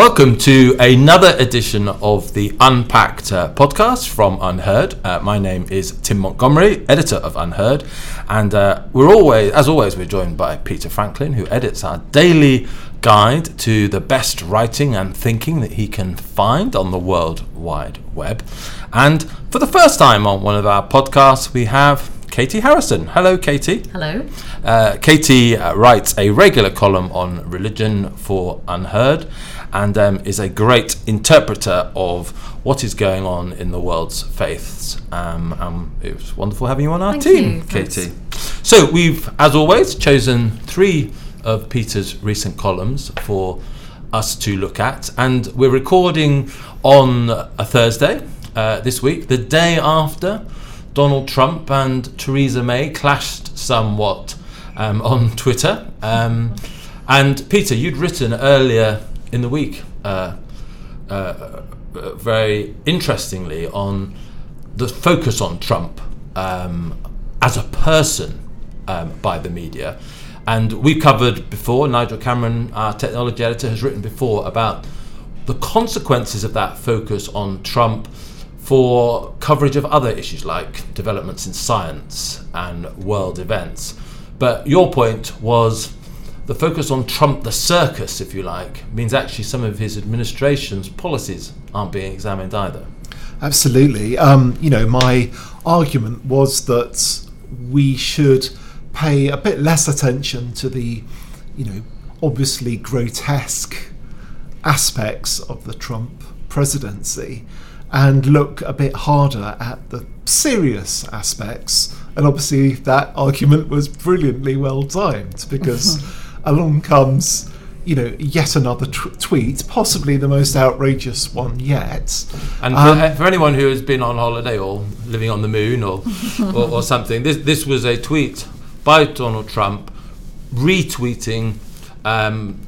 Welcome to another edition of the Unpacked uh, podcast from UnHerd. Uh, my name is Tim Montgomerie, editor of UnHerd, and uh, we're always, as always, we're joined by Peter Franklin, who edits our daily guide to the best writing and thinking that he can find on the World Wide Web. And for the first time on one of our podcasts, we have Katie Harrison. Hello, Katie. Hello. Uh, Katie uh, writes a regular column on religion for UnHerd and um, is a great interpreter of what is going on in the world's faiths. Um, um, it was wonderful having you on our Thank team, you. Katie. So we've, as always, chosen three of Peter's recent columns for us to look at, and we're recording on a Thursday uh, this week, the day after Donald Trump and Theresa May clashed somewhat um, on Twitter. Um, and Peter, you'd written earlier in the week, uh, uh, uh, very interestingly, on the focus on Trump um, as a person um, by the media. And we've covered before, Nigel Cameron, our technology editor, has written before about the consequences of that focus on Trump for coverage of other issues like developments in science and world events. But your point was the focus on Trump the circus, if you like, means actually some of his administration's policies aren't being examined either. Absolutely. Um, you know, my argument was that we should pay a bit less attention to the, you know, obviously grotesque aspects of the Trump presidency and look a bit harder at the serious aspects. And obviously, that argument was brilliantly well timed because along comes, you know, yet another t- tweet, possibly the most outrageous one yet. And for, Um, for anyone who has been on holiday or living on the moon or, or, or something, this, this was a tweet by Donald Trump retweeting um,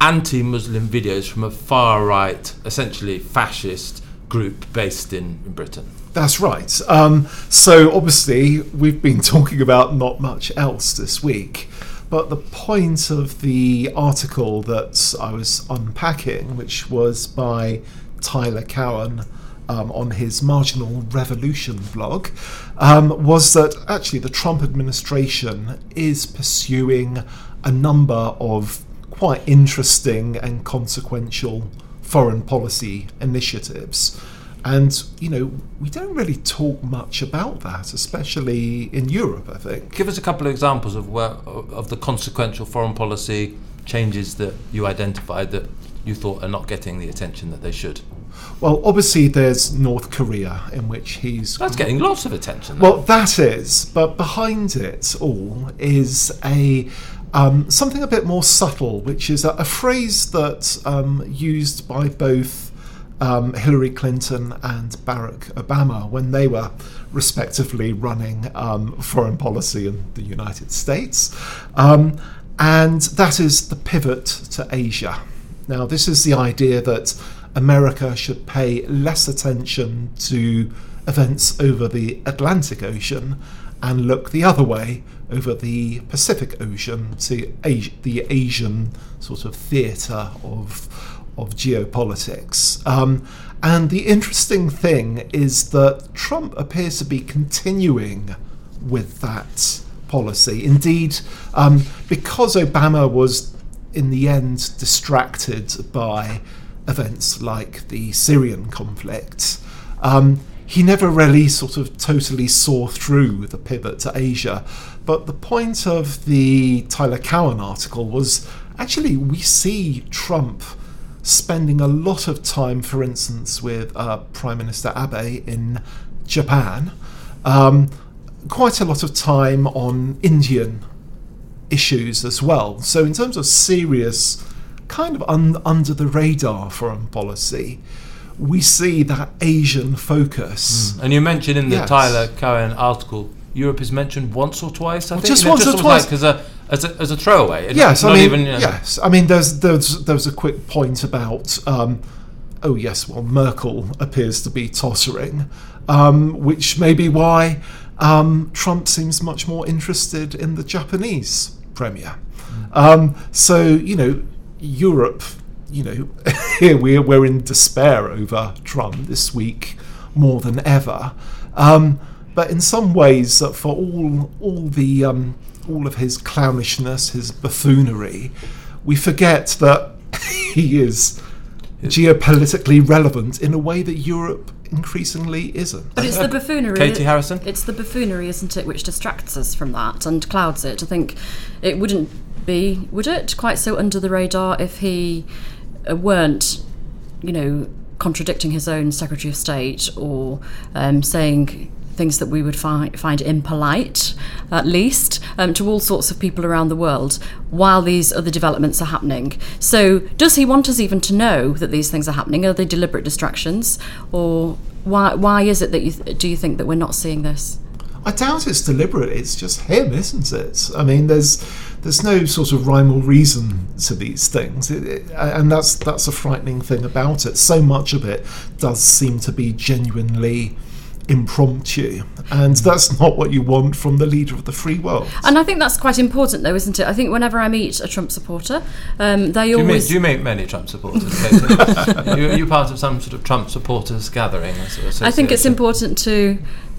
anti Muslim videos from a far right, essentially fascist group based in, in Britain. That's right. Um, so obviously, we've been talking about not much else this week. But the point of the article that I was unpacking, which was by Tyler Cowen um, on his Marginal Revolution blog, um, was that actually the Trump administration is pursuing a number of quite interesting and consequential foreign policy initiatives. And, you know, we don't really talk much about that, especially in Europe, I think. Give us a couple of examples of where of the consequential foreign policy changes that you identified that you thought are not getting the attention that they should. Well, obviously, there's North Korea, in which he's. That's getting lots of attention. though. Well, that is, but behind it all is a. Um, something a bit more subtle, which is a, a phrase that um, used by both um, Hillary Clinton and Barack Obama when they were respectively running um, foreign policy in the United States. Um, and that is the pivot to Asia. Now, this is the idea that America should pay less attention to events over the Atlantic Ocean and look the other way over the Pacific Ocean to Asia, the Asian sort of theatre of of geopolitics. Um, and the interesting thing is that Trump appears to be continuing with that policy. Indeed, um, because Obama was in the end distracted by events like the Syrian conflict, um, he never really sort of totally saw through the pivot to Asia. But the point of the Tyler Cowen article was actually we see Trump spending a lot of time, for instance, with uh, Prime Minister Abe in Japan, um, quite a lot of time on Indian issues as well. So, in terms of serious, kind of un- under the radar foreign policy, we see that Asian focus. and you mentioned in the Yes. Tyler Cowen article, Europe is mentioned once or twice. I Well, think just once or almost twice. like as a as a, as a throwaway. It's Yes, not I mean, even, you know, yes. I mean, there's there's there was a quick point about. Um, oh yes, well Merkel appears to be tottering, um, which may be why um, Trump seems much more interested in the Japanese premier. Um, so you know, Europe, you know, here we're, we're in despair over Trump this week more than ever. Um, but in some ways, uh, for all all the um, all of his clownishness, his buffoonery, we forget that he is geopolitically relevant in a way that Europe increasingly isn't. But it's the buffoonery. Katie Harrison? It's the buffoonery, isn't it, which distracts us from that and clouds it. I think it wouldn't be, would it, quite so under the radar if he weren't, you know, contradicting his own Secretary of State or um, saying things that we would find, find impolite, at least, um, to all sorts of people around the world while these other developments are happening. So, does he want us even to know that these things are happening? Are they deliberate distractions? Or why, why is it that you th- do you think that we're not seeing this? I doubt it's deliberate. It's just him, isn't it? I mean, there's there's no sort of rhyme or reason to these things, it, it, and that's that's a frightening thing about it. So much of it does seem to be genuinely impromptu, and that's not what you want from the leader of the free world. And I think that's quite important, though, isn't it? I think whenever I meet a Trump supporter, um, they Do you, meet, always. do you meet many Trump supporters? Katie? you, are you part of some sort of Trump supporters gathering? or sort of I think it's important to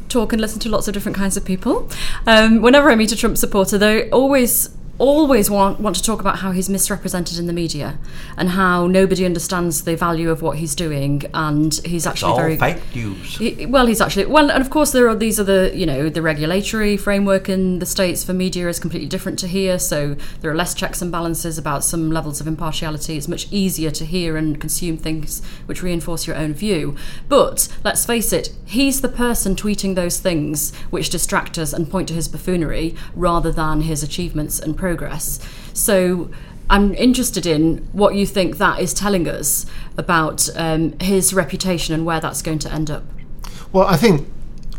talk and listen to lots of different kinds of people. Um, whenever I meet a Trump supporter, they always always want, want to talk about how he's misrepresented in the media and how nobody understands the value of what he's doing and he's actually all very fake news. he, well, he's actually well, and of course there are these other, you know, the regulatory framework in the states for media is completely different to here. So there are less checks and balances about some levels of impartiality. It's much easier to hear and consume things which reinforce your own view. But let's face it, he's the person tweeting those things which distract us and point to his buffoonery rather than his achievements and progress. So. I'm interested in what you think that is telling us about um, his reputation and where that's going to end up. Well, I think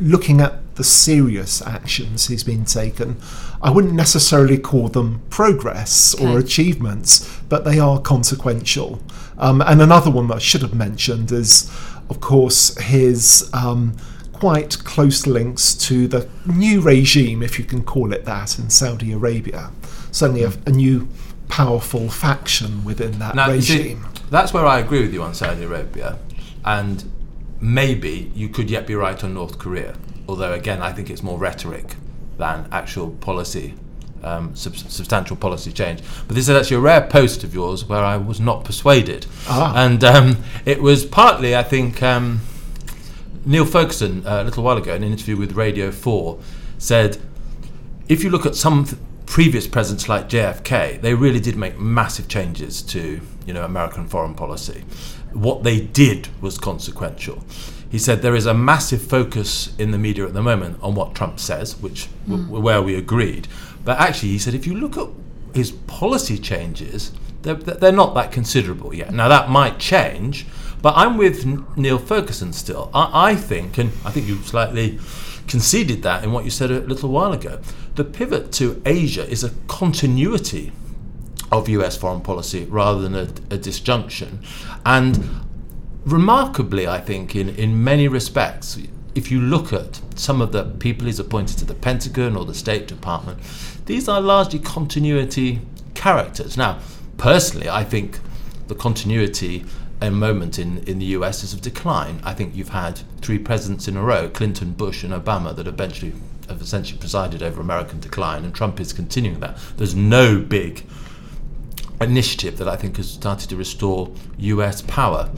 looking at the serious actions he's been taken, I wouldn't necessarily call them progress or achievements, but they are consequential. Um, and another one that I should have mentioned is, of course, his um, quite close links to the new regime, if you can call it that, in Saudi Arabia. Certainly a, a new powerful faction within that Now, you see, regime. that's where I agree with you on Saudi Arabia, and maybe you could yet be right on North Korea. Although, again, I think it's more rhetoric than actual policy, um, sub- substantial policy change. But this is actually a rare post of yours where I was not persuaded, Ah. and um, it was partly, I think. Um, Niall Ferguson, uh, a little while ago, in an interview with Radio 4, said if you look at some th- previous presidents like JFK, they really did make massive changes to you know American foreign policy. What they did was consequential. He said there is a massive focus in the media at the moment on what Trump says, which w- hmm. where we agreed. But actually, he said if you look at his policy changes, they're, they're not that considerable yet. Now that might change, but I'm with N- Niall Ferguson still. I, I think, and I think you slightly conceded that in what you said a little while ago. The pivot to Asia is a continuity of US foreign policy rather than a, a disjunction. And remarkably, I think, in, in many respects, if you look at some of the people he's appointed to the Pentagon or the State Department, these are largely continuity characters. Now, personally, I think the continuity a moment in, in the US is of decline. I think you've had three presidents in a row, Clinton, Bush, and Obama, that eventually have essentially presided over American decline, and Trump is continuing that. There's no big initiative that I think has started to restore US power.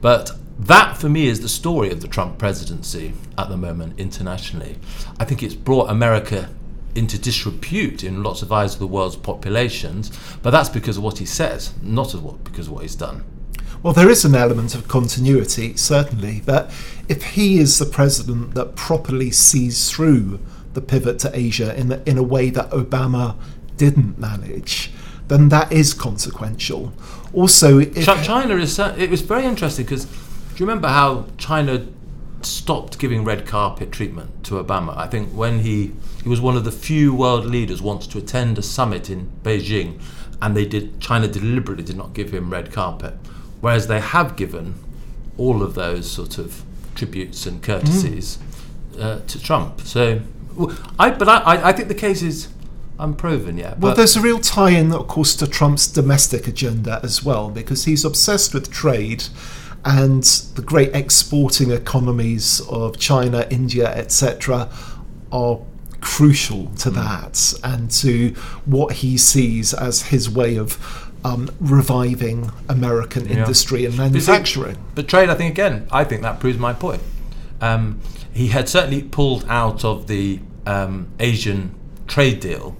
But that, for me, is the story of the Trump presidency at the moment internationally. I think it's brought America into disrepute in lots of eyes of the world's populations, but that's because of what he says, not of what, because of what he's done. Well, there is an element of continuity, certainly, but if he is the president that properly sees through the pivot to Asia in, a- in a way that Obama didn't manage, then that is consequential. Also, China is. Uh, it was very interesting because do you remember how China stopped giving red carpet treatment to Obama? I think when he he was one of the few world leaders once to attend a summit in Beijing, and they did China deliberately did not give him red carpet, whereas they have given all of those sort of tributes and courtesies uh, to Trump. So, I but I, I think the case is unproven yet. Well, there's a real tie in, of course, to Trump's domestic agenda as well, because he's obsessed with trade and the great exporting economies of China, India, etc., are crucial to that and to what he sees as his way of um, reviving American industry and manufacturing. But trade, I think, again, I think that proves my point. Um, he had certainly pulled out of the um, Asian trade deal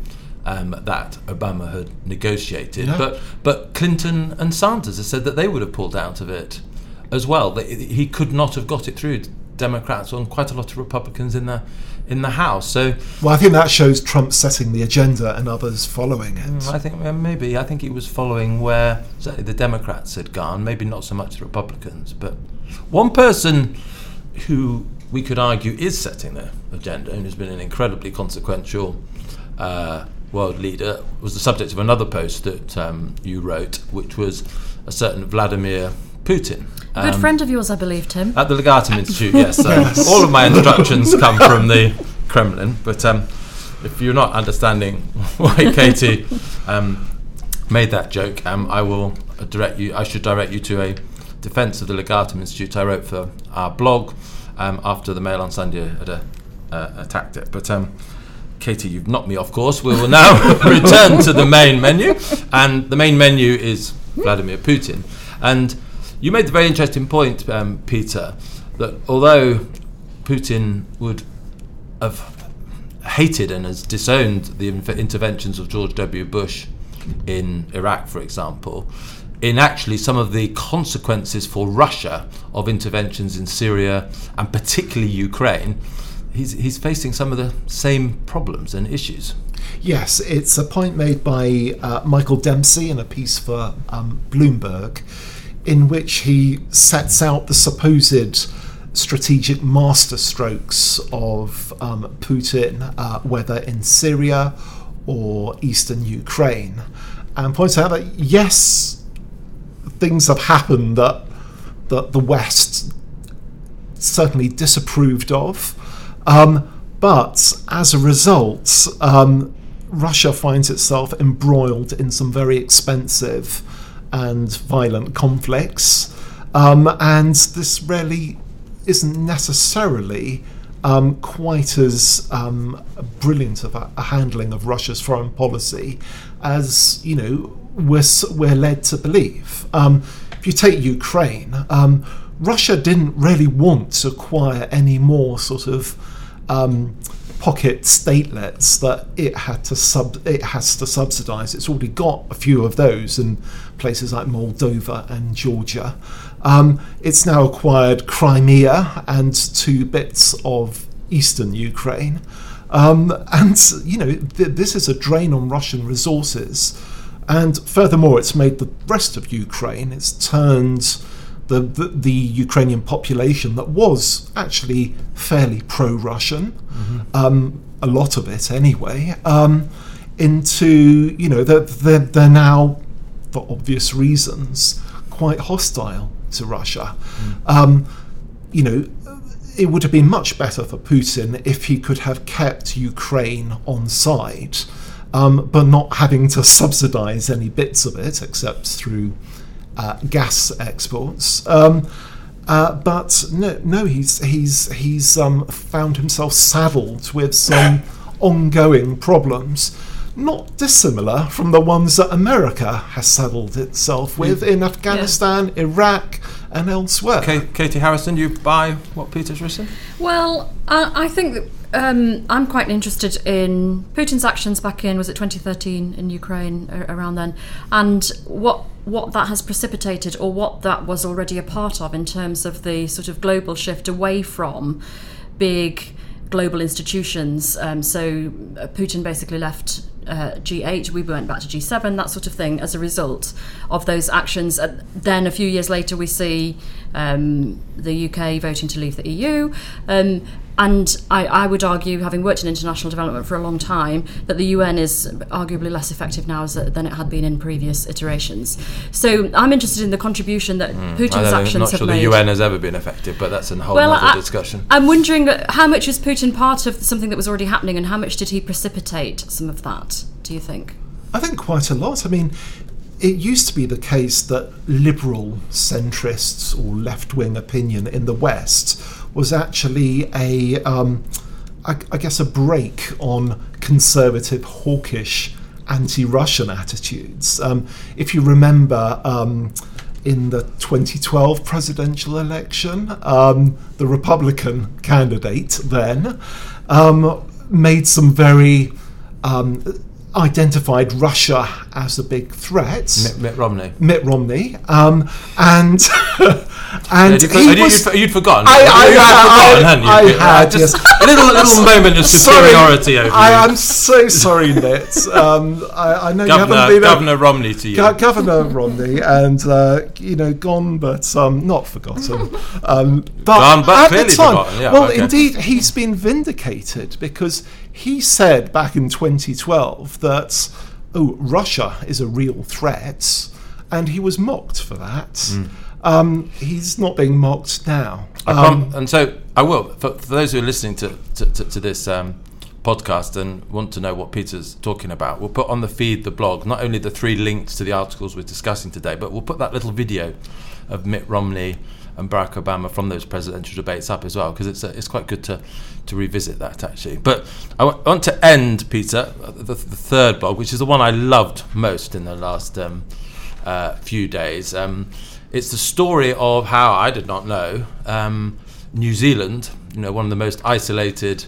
um, that Obama had negotiated, Yeah. but but Clinton and Sanders have said that they would have pulled out of it as well. That he could not have got it through. Democrats and quite a lot of Republicans in the in the House. So Well, I think that shows Trump setting the agenda and others following it. I think maybe I think he was following where certainly the Democrats had gone. Maybe not so much the Republicans, but one person who we could argue is setting the agenda and who's been an incredibly consequential uh, world leader was the subject of another post that um, you wrote, which was a certain Vladimir Putin. Good Um, friend of yours, I believe, Tim. at the Legatum Institute, yes. So all of my instructions come from the Kremlin. But um, if you're not understanding why Katie um, made that joke, um, I will direct you. I should direct you to a defence of the Legatum Institute I wrote for our blog um, after the Mail on Sunday had uh, uh, attacked it. But um, Katie, you've knocked me off course. We will now return to the main menu, and the main menu is Vladimir Putin. And you made the very interesting point, um, Peter, that although Putin would have hated and has disowned the interventions of George W. Bush in Iraq, for example, in actually some of the consequences for Russia of interventions in Syria and particularly Ukraine, he's, he's facing some of the same problems and issues. Yes, it's a point made by uh, Michael Dempsey in a piece for um, Bloomberg, in which he sets out the supposed strategic masterstrokes of um, Putin, uh, whether in Syria or eastern Ukraine, and points out that yes, things have happened that that the West certainly disapproved of. Um, but as a result, um, Russia finds itself embroiled in some very expensive and violent conflicts. Um, and this really isn't necessarily um, quite as um, brilliant of a, a handling of Russia's foreign policy as you know we're we're led to believe. Um, if you take Ukraine, um, Russia didn't really want to acquire any more sort of um, pocket statelets that it had to sub it has to subsidise. It's already got a few of those in places like Moldova and Georgia. Um, it's now acquired Crimea and two bits of eastern Ukraine. Um, and you know th- this is a drain on Russian resources. And furthermore, it's made the rest of Ukraine. It's turned the, the, the Ukrainian population that was actually fairly pro Russian, um, a lot of it anyway, um, into, you know, they're, they're, they're now, for obvious reasons, quite hostile to Russia. Um, you know, it would have been much better for Putin if he could have kept Ukraine on side, um, but not having to subsidize any bits of it except through uh, gas exports. Um, uh, but no, no, he's he's he's um, found himself saddled with some ongoing problems, not dissimilar from the ones that America has saddled itself with in Afghanistan, Iraq, and elsewhere. Ka- Katie Harrison, you buy what Peter's written? Well, uh, I think that um, I'm quite interested in Putin's actions back in was it 2013 in Ukraine around then, and what what that has precipitated or what that was already a part of in terms of the sort of global shift away from big global institutions. Um, so uh, Putin basically left uh, G8, we went back to G7, that sort of thing, as a result of those actions. Uh, then a few years later, we see um, the UK voting to leave the EU. Um, and I, I would argue, having worked in international development for a long time, that the UN is arguably less effective now as, than it had been in previous iterations. So I'm interested in the contribution that hmm. Putin's. I don't actions I'm not have sure made. the UN has ever been effective, but that's a whole Well, other I- discussion. I'm wondering how much was Putin part of something that was already happening, and how much did he precipitate some of that? Do you think? I think quite a lot. I mean, it used to be the case that liberal centrists or left wing opinion in the West was actually a, um, I, I guess, a brake on conservative, hawkish, anti Russian attitudes. Um, if you remember, um, in the 2012 presidential election, um, the Republican candidate then um, made some very um, identified Russia as a big threat. Mitt, Mitt Romney. Mitt Romney, um, and and You'd, he was. you'd, you'd forgotten. I- I- You'd forgotten, I- hadn't you? I had, just yes. A little, little moment of Sorry, superiority over I you. am so sorry, Mitt. Um, I, I know you Governor, haven't been a- Governor Romney to you. Go- Governor Romney, and uh, you know, gone but um, not forgotten. Um, but Gone but at clearly the time, forgotten, yeah, well, okay. indeed, he's been vindicated because he said back in 2012 that oh, Russia is a real threat, and he was mocked for that. Hmm. Um, he's not being mocked now. Um, and so I will. For, for those who are listening to, to, to, to this um, podcast and want to know what Peter's talking about, we'll put on the feed, the blog, not only the three links to the articles we're discussing today, but we'll put that little video of Mitt Romney and Barack Obama from those presidential debates up as well, because it's, it's quite good to, to revisit that actually. But I want to end, Peter, the, the third blog, which is the one I loved most in the last um, uh, few days. Um, it's the story of how I did not know um, New Zealand, you know, one of the most isolated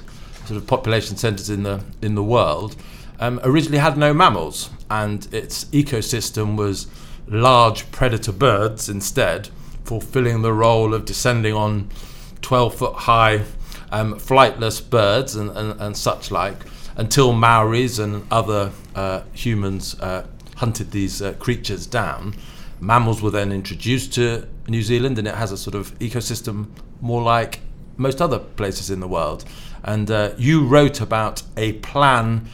sort of population centres in the in the world, um, originally had no mammals, and its ecosystem was large predator birds instead, fulfilling the role of descending on 12 foot high um, flightless birds and, and, and such like, until Maoris and other uh, humans uh, hunted these uh, creatures down. Mammals were then introduced to New Zealand, and it has a sort of ecosystem more like most other places in the world. And uh, you wrote about a plan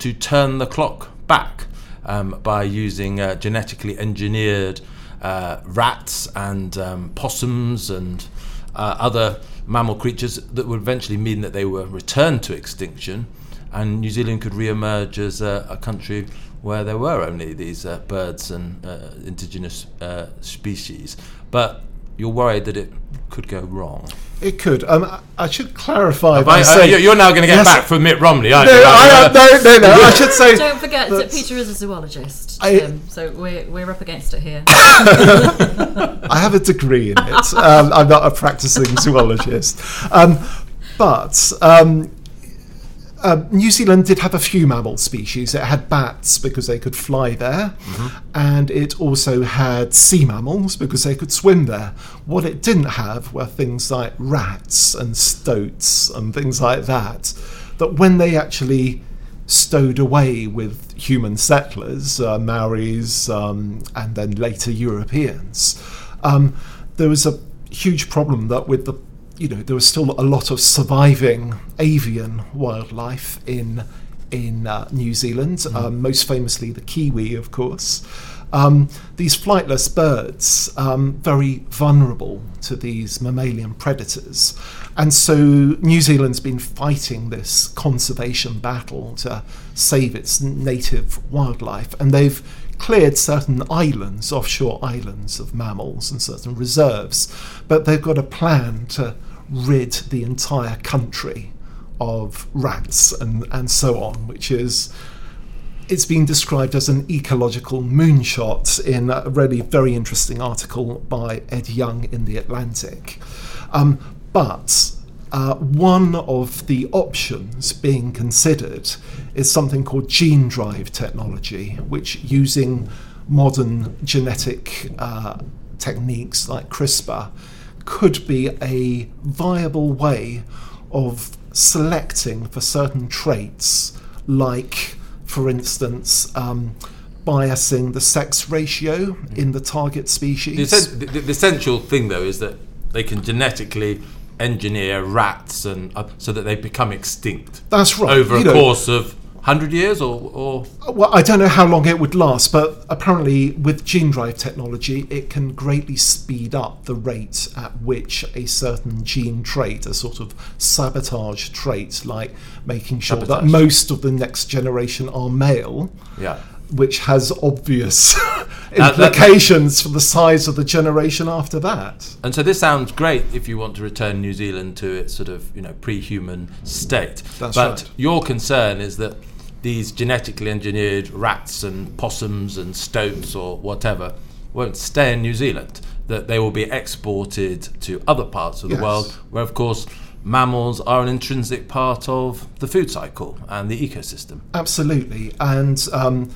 to turn the clock back um, by using uh, genetically engineered uh, rats and um, possums and uh, other mammal creatures that would eventually mean that they were returned to extinction, and New Zealand could re-emerge as a, a country where there were only these uh, birds and uh, indigenous uh, species. But you're worried that it could go wrong. It could. Um, I- I should clarify. I, by I, saying- you're- you're now going to get Yes. back from Mitt Romney, aren't No, you? I, Uh, am- no, no, no. I should say. Don't forget that Peter is a zoologist, I- Tim, so we're, we're up against it here. I have a degree in it. Um, I'm not a practicing zoologist. Um, but um, New Zealand did have a few mammal species. It had bats because they could fly there, and it also had sea mammals because they could swim there. What it didn't have were things like rats and stoats and things like that, that when they actually stowed away with human settlers, uh, Maoris, um, and then later Europeans, um, there was a huge problem that with the you know there was still a lot of surviving avian wildlife in in uh, New Zealand, um, most famously the kiwi, of course. Um, these flightless birds, um, very vulnerable to these mammalian predators. And so New Zealand's been fighting this conservation battle to save its native wildlife. And they've cleared certain islands, offshore islands of mammals and certain reserves. But they've got a plan to rid the entire country of rats and, and so on, which is it's been described as an ecological moonshot in a really very interesting article by Ed Yong in The Atlantic. Um, but uh, one of the options being considered is something called gene drive technology, which using modern genetic uh, techniques like CRISPR could be a viable way of selecting for certain traits, like, for instance, um, biasing the sex ratio in the target The, species. essen- the, the essential thing, though, is that they can genetically engineer rats and uh, so that they become extinct That's right. over You a know- course of 100 years or, or Well, I don't know how long it would last, but apparently, with gene drive technology, it can greatly speed up the rate at which a certain gene trait, a sort of sabotage trait, like making sure that most of the next generation are male, yeah which has obvious that- implications for the size of the generation after that. And so this sounds great if you want to return New Zealand to its sort of you know pre-human state. That's but right. your concern is that these genetically engineered rats and possums and stoats or whatever won't stay in New Zealand. That they will be exported to other parts of the Yes. world, where of course mammals are an intrinsic part of the food cycle and the ecosystem. Absolutely, and um,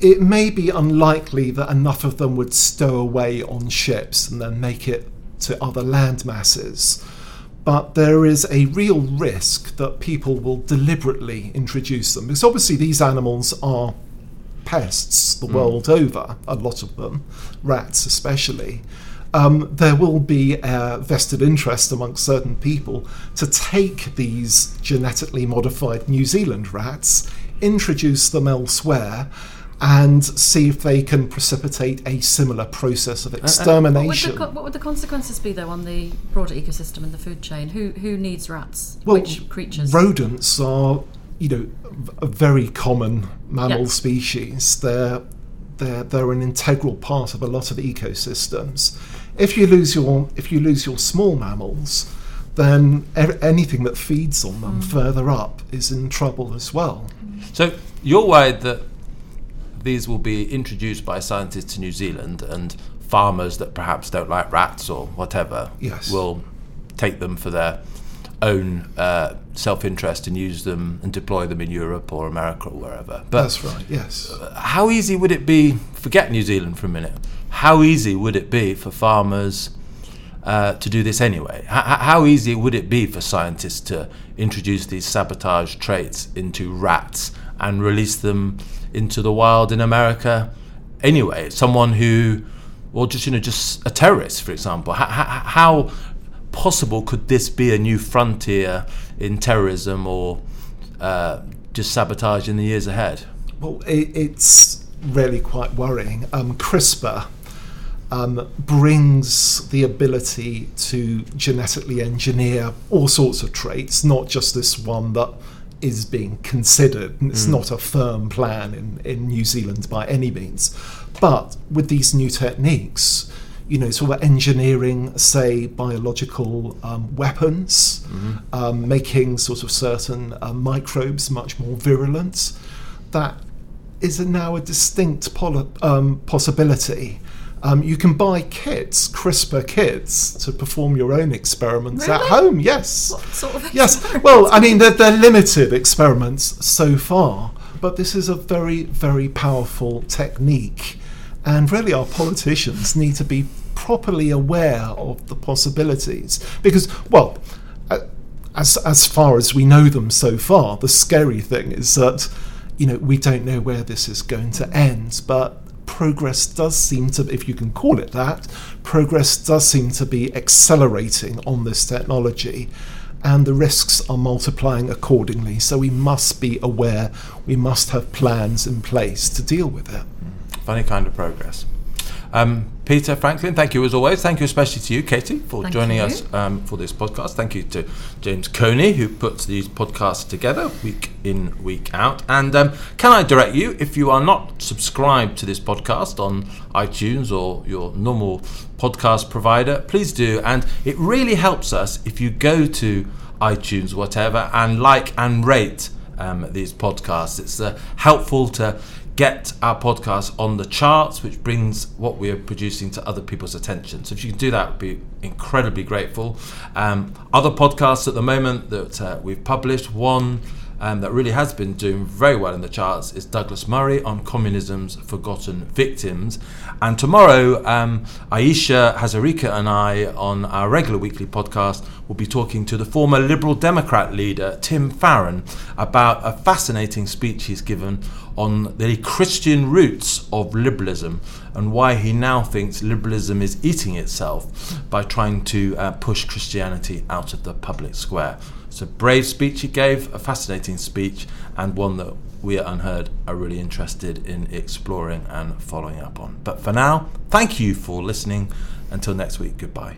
it may be unlikely that enough of them would stow away on ships and then make it to other land masses. But there is a real risk that people will deliberately introduce them because obviously these animals are pests the world over, a lot of them, rats especially. Um, there will be a vested interest amongst certain people to take these genetically modified New Zealand rats, introduce them elsewhere, and see if they can precipitate a similar process of What would, the, extermination. what would the consequences be, though, on the broader ecosystem and the food chain? Who who needs rats? Well, Which creatures? Rodents are, you know, a very common mammal Yeah. species. They're they're they're an integral part of a lot of ecosystems. If you lose your if you lose your small mammals, then anything that feeds on Mm. them further up is in trouble as well. So you're worried that these will be introduced by scientists to New Zealand and farmers that perhaps don't like rats or whatever Yes. will take them for their own uh, self-interest and use them and deploy them in Europe or America or wherever. But That's right. Yes. how easy would it be? Forget New Zealand for a minute. How easy would it be for farmers uh, to do this anyway? H- how easy would it be for scientists to introduce these sabotage traits into rats and release them into the wild in America anyway? Someone who, or just you know, just a terrorist, for example. H- h- how possible could this be a new frontier in terrorism or uh, just sabotage in the years ahead? Well, it, it's really quite worrying. Um, CRISPR um, brings the ability to genetically engineer all sorts of traits, not just this one that is being considered. It's not a firm plan in, in New Zealand by any means. But with these new techniques, you know, sort of engineering, say, biological um, weapons, um, making sort of certain uh, microbes much more virulent, that is a, now a distinct poli- um, possibility. Um, you can buy kits, CRISPR kits, to perform your own experiments at home. Yes. What sort of Yes. Well, I mean, they're, they're limited experiments so far, but this is a very, very powerful technique. And really, our politicians need to be properly aware of the possibilities. Because, well, as, as far as we know them so far, the scary thing is that, you know, we don't know where this is going to end, but progress does seem to, if you can call it that, progress does seem to be accelerating on this technology. And the risks are multiplying accordingly. So we must be aware, we must have plans in place to deal with it. Funny kind of progress. Um, Peter Franklin, thank you as always. Thank you especially to you, Katie, for Thank joining you. us um, for this podcast. Thank you to James Coney, who puts these podcasts together week in, week out. And um, can I direct you, if you are not subscribed to this podcast on iTunes or your normal podcast provider, please do. And it really helps us if you go to iTunes, whatever, and like and rate um, these podcasts. It's uh, helpful to get our podcast on the charts, which brings what we are producing to other people's attention. So if you can do that, would be incredibly grateful. Um, other podcasts at the moment that uh, we've published, one um, that really has been doing very well in the charts is Douglas Murray on Communism's Forgotten Victims. And tomorrow, um, Ayesha Hazarika and I, on our regular weekly podcast, will be talking to the former Liberal Democrat leader, Tim Farron, about a fascinating speech he's given on the Christian roots of liberalism and why he now thinks liberalism is eating itself by trying to uh, push Christianity out of the public square. It's a brave speech he gave, a fascinating speech, and one that we at UnHerd are really interested in exploring and following up on. But for now, thank you for listening. Until next week, goodbye.